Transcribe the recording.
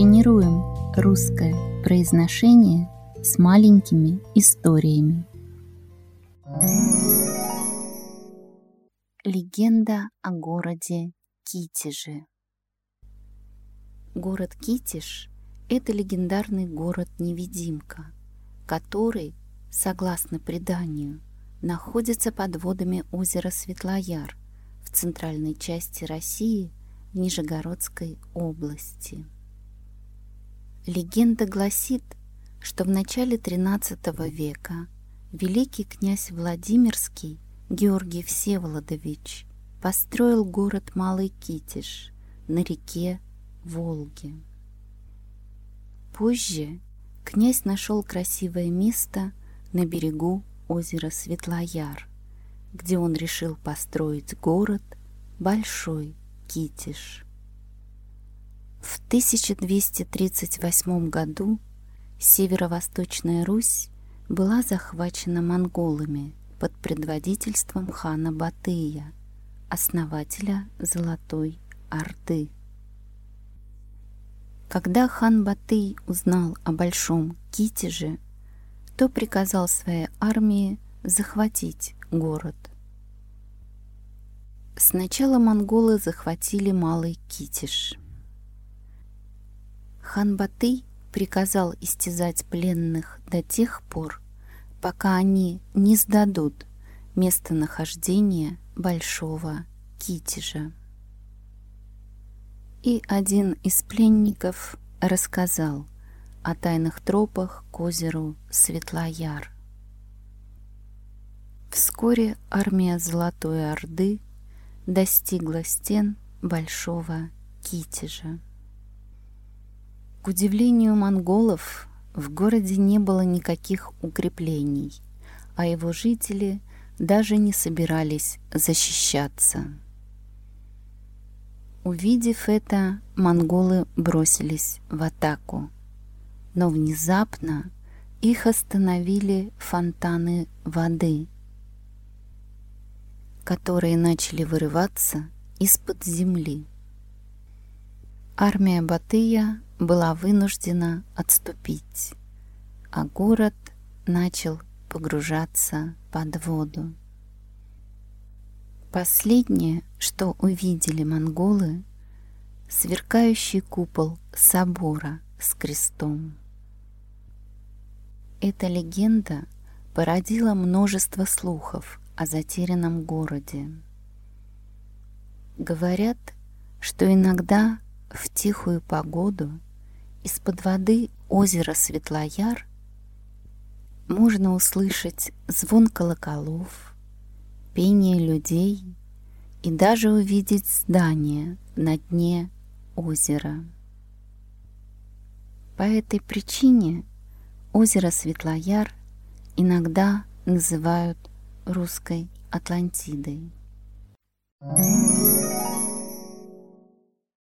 Тренируем русское произношение с маленькими историями. Легенда о городе Китеже. Город Китеж – это легендарный город-невидимка, который, согласно преданию, находится под водами озера Светлояр в центральной части России в Нижегородской области. Легенда гласит, что в начале XIII века великий князь Владимирский Георгий Всеволодович построил город Малый Китеж на реке Волге. Позже князь нашел красивое место на берегу озера Светлояр, где он решил построить город Большой Китеж. В 1238 году северо-восточная Русь была захвачена монголами под предводительством хана Батыя, основателя Золотой Орды. Когда хан Батый узнал о Большом Китеже, то приказал своей армии захватить город. Сначала монголы захватили Малый Китеж. Хан Батый приказал истязать пленных до тех пор, пока они не сдадут местонахождение Большого Китежа. И один из пленников рассказал о тайных тропах к озеру Светлояр. Вскоре армия Золотой Орды достигла стен Большого Китежа. К удивлению монголов, в городе не было никаких укреплений, а его жители даже не собирались защищаться. Увидев это, монголы бросились в атаку. Но внезапно их остановили фонтаны воды, которые начали вырываться из-под земли. Армия Батыя была вынуждена отступить, а город начал погружаться под воду. Последнее, что увидели монголы, сверкающий купол собора с крестом. Эта легенда породила множество слухов о затерянном городе. Говорят, что иногда в тихую погоду из-под воды озера Светлояр можно услышать звон колоколов, пение людей и даже увидеть здание на дне озера. По этой причине озеро Светлояр иногда называют русской Атлантидой. Thank you.